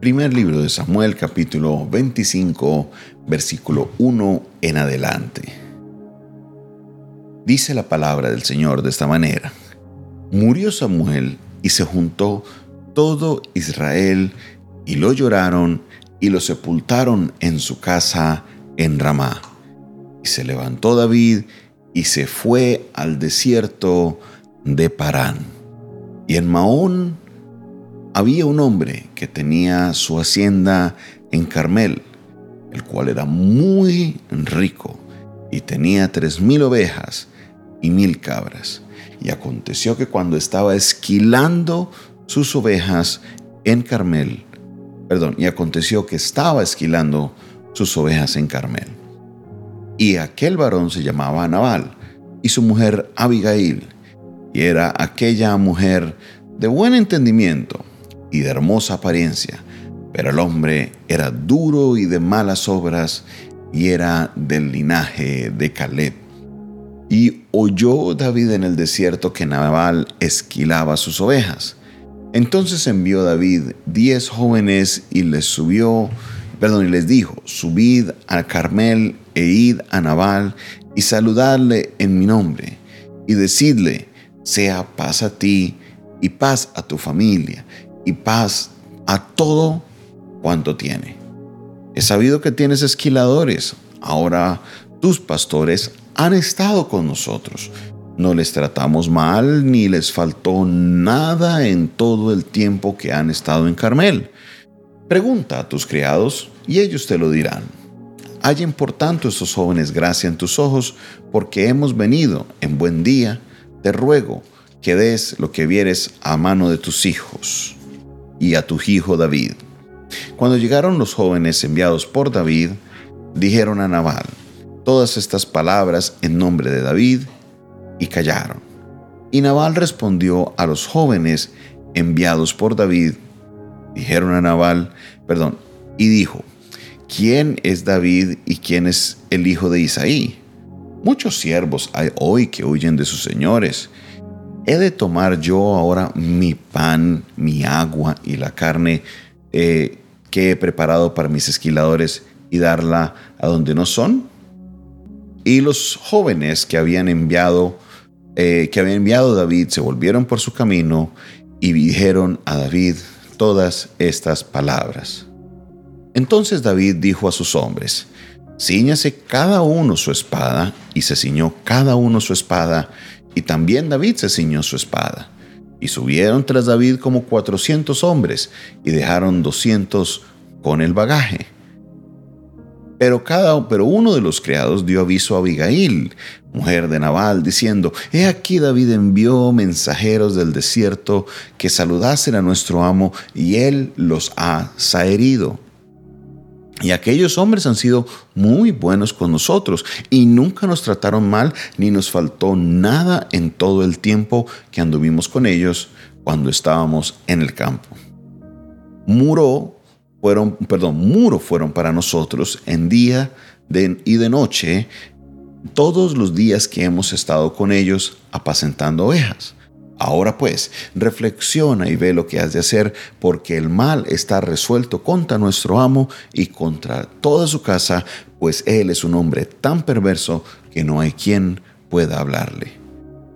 Primer libro de Samuel capítulo 25 versículo 1 en adelante. Dice la palabra del Señor de esta manera. Murió Samuel y se juntó todo Israel y lo lloraron y lo sepultaron en su casa en Ramá. Y se levantó David y se fue al desierto de Parán. Y en Maón había un hombre que tenía su hacienda en Carmel, el cual era muy rico y tenía tres mil ovejas y mil cabras. Y aconteció que cuando estaba esquilando sus ovejas en Carmel, perdón, y aconteció que estaba esquilando sus ovejas en Carmel. Y aquel varón se llamaba Nabal, y su mujer Abigail, y era aquella mujer de buen entendimiento y de hermosa apariencia, pero el hombre era duro y de malas obras, y era del linaje de Caleb. Y oyó David en el desierto que Nabal esquilaba sus ovejas. Entonces envió David diez jóvenes y les subió, perdón, y les dijo, subid a Carmel e id a Nabal y saludadle en mi nombre y decidle, sea paz a ti y paz a tu familia y paz a todo cuanto tiene. He sabido que tienes esquiladores, ahora tus pastores han estado con nosotros. No les tratamos mal ni les faltó nada en todo el tiempo que han estado en Carmel. Pregunta a tus criados y ellos te lo dirán. Hallen por tanto estos jóvenes gracia en tus ojos, porque hemos venido en buen día. Te ruego que des lo que vieres a mano de tus hijos y a tu hijo David. Cuando llegaron los jóvenes enviados por David, dijeron a Nabal todas estas palabras en nombre de David y callaron. Y Nabal respondió a los jóvenes enviados por David. Dijeron a Nabal, perdón, y dijo, ¿quién es David y quién es el hijo de Isaí? Muchos siervos hay hoy que huyen de sus señores. ¿He de tomar yo ahora mi pan, mi agua y la carne eh, que he preparado para mis esquiladores y darla a donde no son? Y los jóvenes que habían enviado eh, que había enviado David se volvieron por su camino y dijeron a David todas estas palabras. Entonces David dijo a sus hombres, Cíñase cada uno su espada, y se ciñó cada uno su espada, y también David se ciñó su espada. Y subieron tras David como cuatrocientos hombres, y dejaron doscientos con el bagaje. Pero, cada, pero uno de los criados dio aviso a Abigail, mujer de Nabal, diciendo, He aquí David envió mensajeros del desierto que saludasen a nuestro amo, y él los ha saherido. Y aquellos hombres han sido muy buenos con nosotros y nunca nos trataron mal ni nos faltó nada en todo el tiempo que anduvimos con ellos cuando estábamos en el campo. Muró fueron, perdón, muro fueron para nosotros en día y de noche todos los días que hemos estado con ellos apacentando ovejas. Ahora pues, reflexiona y ve lo que has de hacer, porque el mal está resuelto contra nuestro amo y contra toda su casa, pues él es un hombre tan perverso que no hay quien pueda hablarle.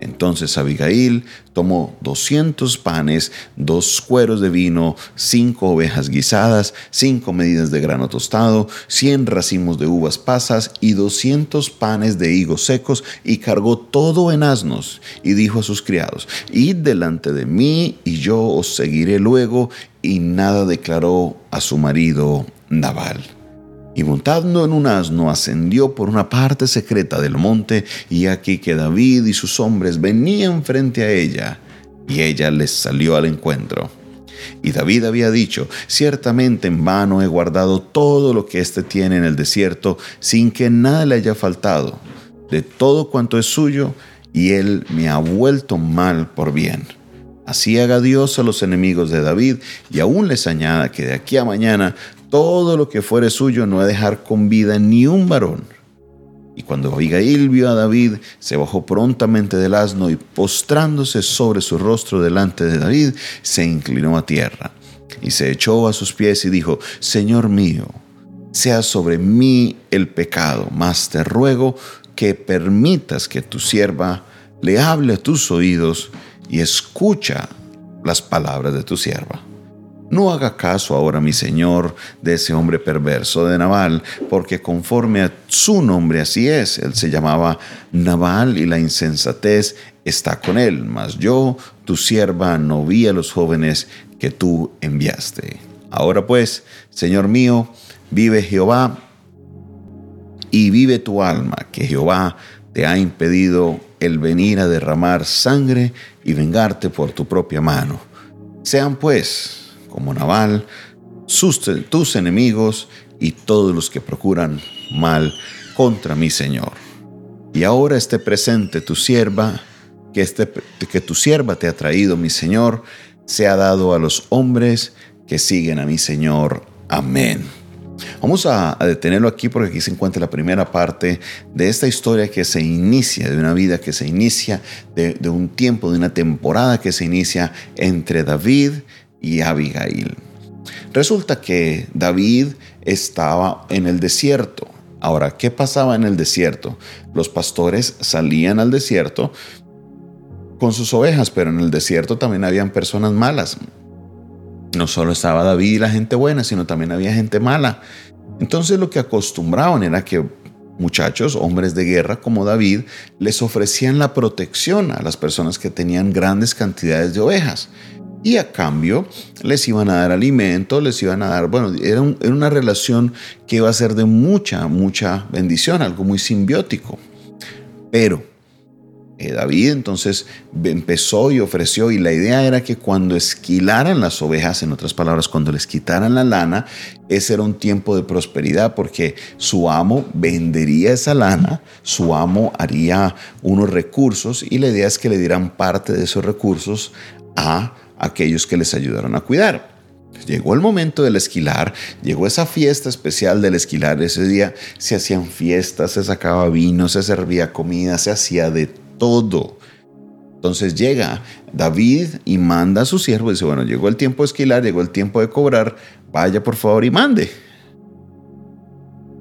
Entonces Abigail tomó doscientos panes, dos cueros de vino, cinco ovejas guisadas, cinco medidas de grano tostado, cien racimos de uvas pasas y doscientos panes de higos secos, y cargó todo en asnos, y dijo a sus criados, Id delante de mí, y yo os seguiré luego, y nada declaró a su marido Nabal y montando en un asno ascendió por una parte secreta del monte, y aquí que David y sus hombres venían frente a ella, y ella les salió al encuentro. Y David había dicho, ciertamente en vano he guardado todo lo que éste tiene en el desierto, sin que nada le haya faltado, de todo cuanto es suyo, y él me ha vuelto mal por bien. Así haga Dios a los enemigos de David, y aún les añada que de aquí a mañana todo lo que fuere suyo no ha de dejar con vida ni un varón. Y cuando Abigail vio a David, se bajó prontamente del asno y postrándose sobre su rostro delante de David, se inclinó a tierra. y se echó a sus pies y dijo, Señor mío, sea sobre mí el pecado, mas te ruego que permitas que tu sierva le hable a tus oídos y escucha las palabras de tu sierva. No haga caso ahora, mi señor, de ese hombre perverso de Nabal, porque conforme a su nombre así es, él se llamaba Nabal y la insensatez está con él, mas yo, tu sierva, no vi a los jóvenes que tú enviaste. Ahora pues, Señor mío, vive Jehová y vive tu alma, que Jehová te ha impedido el venir a derramar sangre y vengarte por tu propia mano. Sean pues como Naval, tus enemigos y todos los que procuran mal contra mi Señor. Y ahora esté presente tu sierva, que, este, que tu sierva te ha traído, mi Señor, sea dado a los hombres que siguen a mi Señor. Amén. Vamos a, detenerlo aquí porque aquí se encuentra la primera parte de esta historia que se inicia, de una vida que se inicia, de, de un tiempo, de una temporada que se inicia entre David y Abigail. Resulta que David estaba en el desierto. Ahora, ¿qué pasaba en el desierto? Los pastores salían al desierto con sus ovejas, pero en el desierto también habían personas malas. No solo estaba David y la gente buena, sino también había gente mala. Entonces lo que acostumbraban era que muchachos, hombres de guerra como David, les ofrecían la protección a las personas que tenían grandes cantidades de ovejas y a cambio les iban a dar alimento, les iban a dar, bueno, era, una relación que iba a ser de mucha, mucha bendición, algo muy simbiótico. Pero eh, David entonces empezó y ofreció y la idea era que cuando esquilaran las ovejas, en otras palabras, cuando les quitaran la lana, ese era un tiempo de prosperidad porque su amo vendería esa lana, su amo haría unos recursos y la idea es que le dieran parte de esos recursos a aquellos que les ayudaron a cuidar. Llegó el momento del esquilar, llegó esa fiesta especial del esquilar. Ese día se hacían fiestas, se sacaba vino, se servía comida, se hacía de todo. Entonces llega David y manda a su siervo y dice, bueno, llegó el tiempo de esquilar, llegó el tiempo de cobrar, vaya por favor y mande.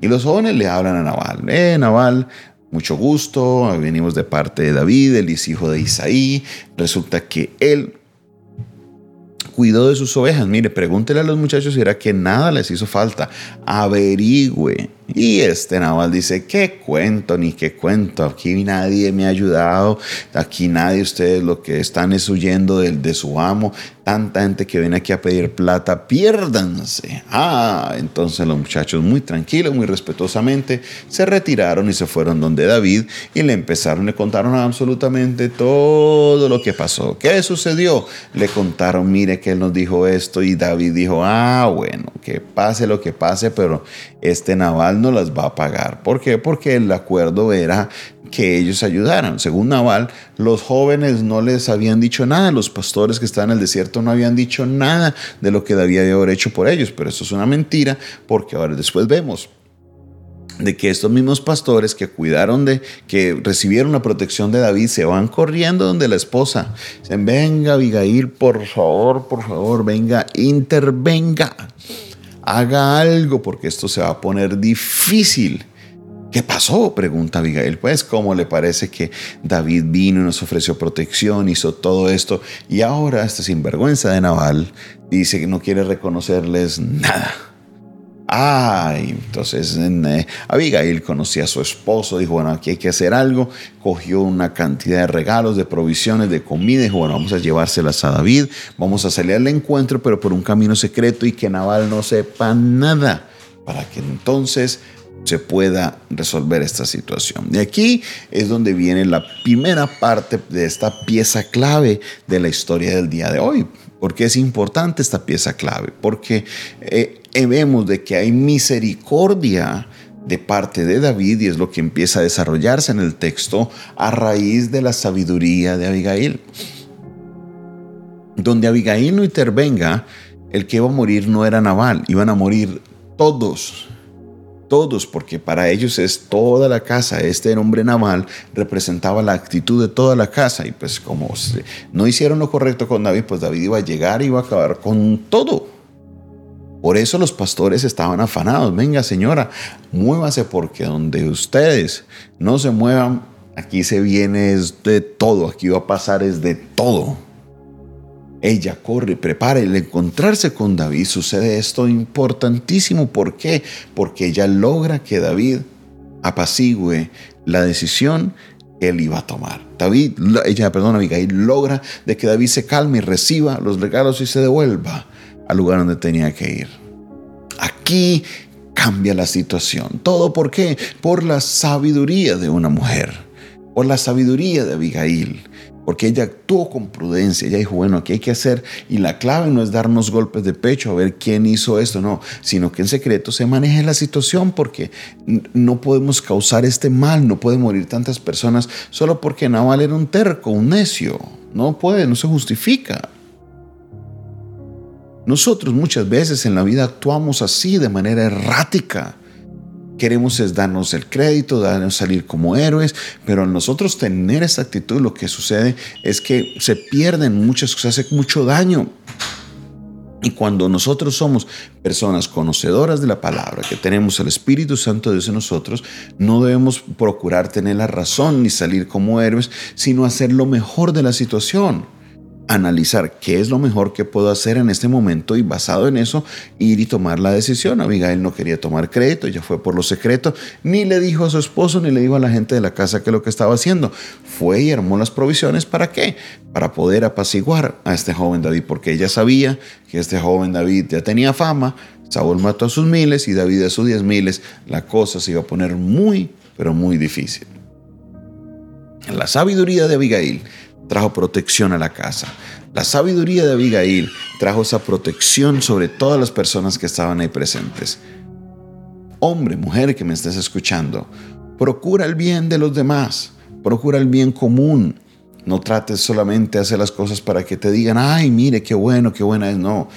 Y los jóvenes le hablan a Naval, eh, Naval, mucho gusto, venimos de parte de David, él es hijo de Isaí, resulta que él cuidó de sus ovejas. Mire, pregúntele a los muchachos si era que nada les hizo falta. Averigüe. Y este Naval dice, ¿qué cuento ni qué cuento? Aquí nadie me ha ayudado. Aquí nadie, ustedes lo que están es huyendo del, de su amo tanta gente que viene aquí a pedir plata, piérdanse. Ah, entonces los muchachos muy tranquilos, muy respetuosamente, se retiraron y se fueron donde David y le empezaron, le contaron absolutamente todo lo que pasó. ¿Qué sucedió? Le contaron, mire que él nos dijo esto y David dijo, ah, bueno, que pase lo que pase, pero este naval no las va a pagar. ¿Por qué? Porque el acuerdo era que ellos ayudaran. Según Naval, los jóvenes no les habían dicho nada, los pastores que estaban en el desierto no habían dicho nada de lo que David había hecho por ellos, pero eso es una mentira porque ahora después vemos de que estos mismos pastores que cuidaron de, que recibieron la protección de David, se van corriendo donde la esposa. Dicen, venga Abigail, por favor, por favor, venga, intervenga, haga algo porque esto se va a poner difícil. ¿Qué pasó? Pregunta Abigail. Pues, ¿cómo le parece que David vino y nos ofreció protección, hizo todo esto? Y ahora este sinvergüenza de Naval dice que no quiere reconocerles nada. Ay, entonces eh, Abigail conocía a su esposo, dijo, bueno, aquí hay que hacer algo, cogió una cantidad de regalos, de provisiones, de comida, dijo, bueno, vamos a llevárselas a David, vamos a salir al encuentro, pero por un camino secreto y que Naval no sepa nada, para que entonces se pueda resolver esta situación. De aquí es donde viene la primera parte de esta pieza clave de la historia del día de hoy. porque es importante esta pieza clave? Porque eh, vemos de que hay misericordia de parte de David y es lo que empieza a desarrollarse en el texto a raíz de la sabiduría de Abigail. Donde Abigail no intervenga, el que iba a morir no era Naval, iban a morir todos todos, porque para ellos es toda la casa. Este hombre naval representaba la actitud de toda la casa y pues como no hicieron lo correcto con David, pues David iba a llegar y iba a acabar con todo. Por eso los pastores estaban afanados. Venga señora, muévase porque donde ustedes no se muevan, aquí se viene de todo, aquí va a pasar es de todo. Ella corre, prepara. El encontrarse con David sucede esto importantísimo. ¿Por qué? Porque ella logra que David apacigüe la decisión que él iba a tomar. David, ella, perdón, Abigail, logra de que David se calme y reciba los regalos y se devuelva lugar donde tenía que ir. Aquí cambia la situación. ¿Todo por qué? Por la sabiduría de una mujer, por la sabiduría de Abigail porque ella actuó con prudencia, ella dijo, bueno, ¿qué hay que hacer? Y la clave no es darnos golpes de pecho a ver quién hizo esto, no, sino que en secreto se maneje la situación porque no podemos causar este mal, no pueden morir tantas personas solo porque Naval era un terco, un necio, no puede, no se justifica. Nosotros muchas veces en la vida actuamos así de manera errática queremos es darnos el crédito, darnos salir como héroes, pero al nosotros tener esta actitud lo que sucede es que se pierden muchas cosas, hace mucho daño. Y cuando nosotros somos personas conocedoras de la palabra, que tenemos el Espíritu Santo de Dios en nosotros, no debemos procurar tener la razón ni salir como héroes, sino hacer lo mejor de la situación analizar qué es lo mejor que puedo hacer en este momento y basado en eso ir y tomar la decisión. Abigail no quería tomar crédito, ella fue por lo secreto, ni le dijo a su esposo ni le dijo a la gente de la casa que lo que estaba haciendo. Fue y armó las provisiones para qué? Para poder apaciguar a este joven David, porque ella sabía que este joven David ya tenía fama, Saúl mató a sus miles y David a sus diez miles, la cosa se iba a poner muy, pero muy difícil. La sabiduría de Abigail trajo protección a la casa. La sabiduría de Abigail trajo esa protección sobre todas las personas que estaban ahí presentes. Hombre, mujer que me estés escuchando, procura el bien de los demás, procura el bien común. No trates solamente de hacer las cosas para que te digan, ay, mire, qué bueno, qué buena es. No,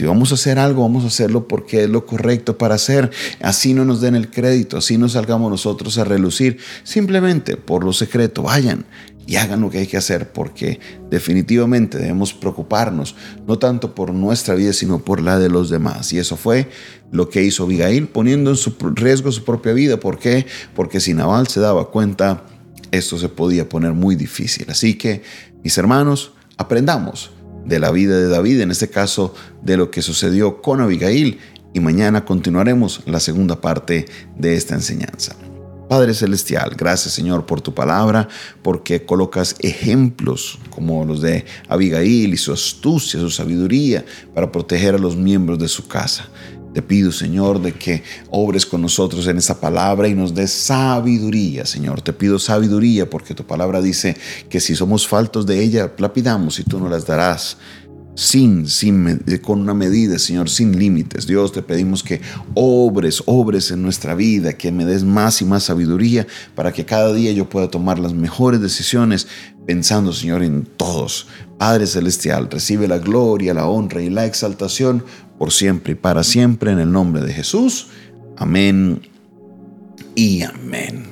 si vamos a hacer algo, vamos a hacerlo porque es lo correcto para hacer. Así no nos den el crédito, así no salgamos nosotros a relucir. Simplemente por lo secreto, vayan y hagan lo que hay que hacer porque definitivamente debemos preocuparnos no tanto por nuestra vida sino por la de los demás. Y eso fue lo que hizo Abigail poniendo en su riesgo su propia vida. ¿Por qué? Porque si Naval se daba cuenta, esto se podía poner muy difícil. Así que, mis hermanos, aprendamos de la vida de David, en este caso de lo que sucedió con Abigail, y mañana continuaremos la segunda parte de esta enseñanza. Padre Celestial, gracias Señor por tu palabra, porque colocas ejemplos como los de Abigail y su astucia, su sabiduría para proteger a los miembros de su casa. Te pido, Señor, de que obres con nosotros en esa palabra y nos des sabiduría, Señor. Te pido sabiduría porque tu palabra dice que si somos faltos de ella, la pidamos y tú nos las darás sin, sin, con una medida, Señor, sin límites. Dios, te pedimos que obres, obres en nuestra vida, que me des más y más sabiduría para que cada día yo pueda tomar las mejores decisiones pensando, Señor, en todos. Padre Celestial, recibe la gloria, la honra y la exaltación por siempre y para siempre en el nombre de Jesús. Amén y amén.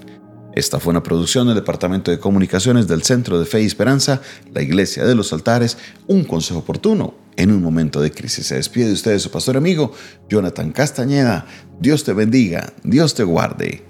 Esta fue una producción del Departamento de Comunicaciones del Centro de Fe y Esperanza, la Iglesia de los Altares, un consejo oportuno en un momento de crisis. Se despide de ustedes su pastor amigo, Jonathan Castañeda. Dios te bendiga, Dios te guarde.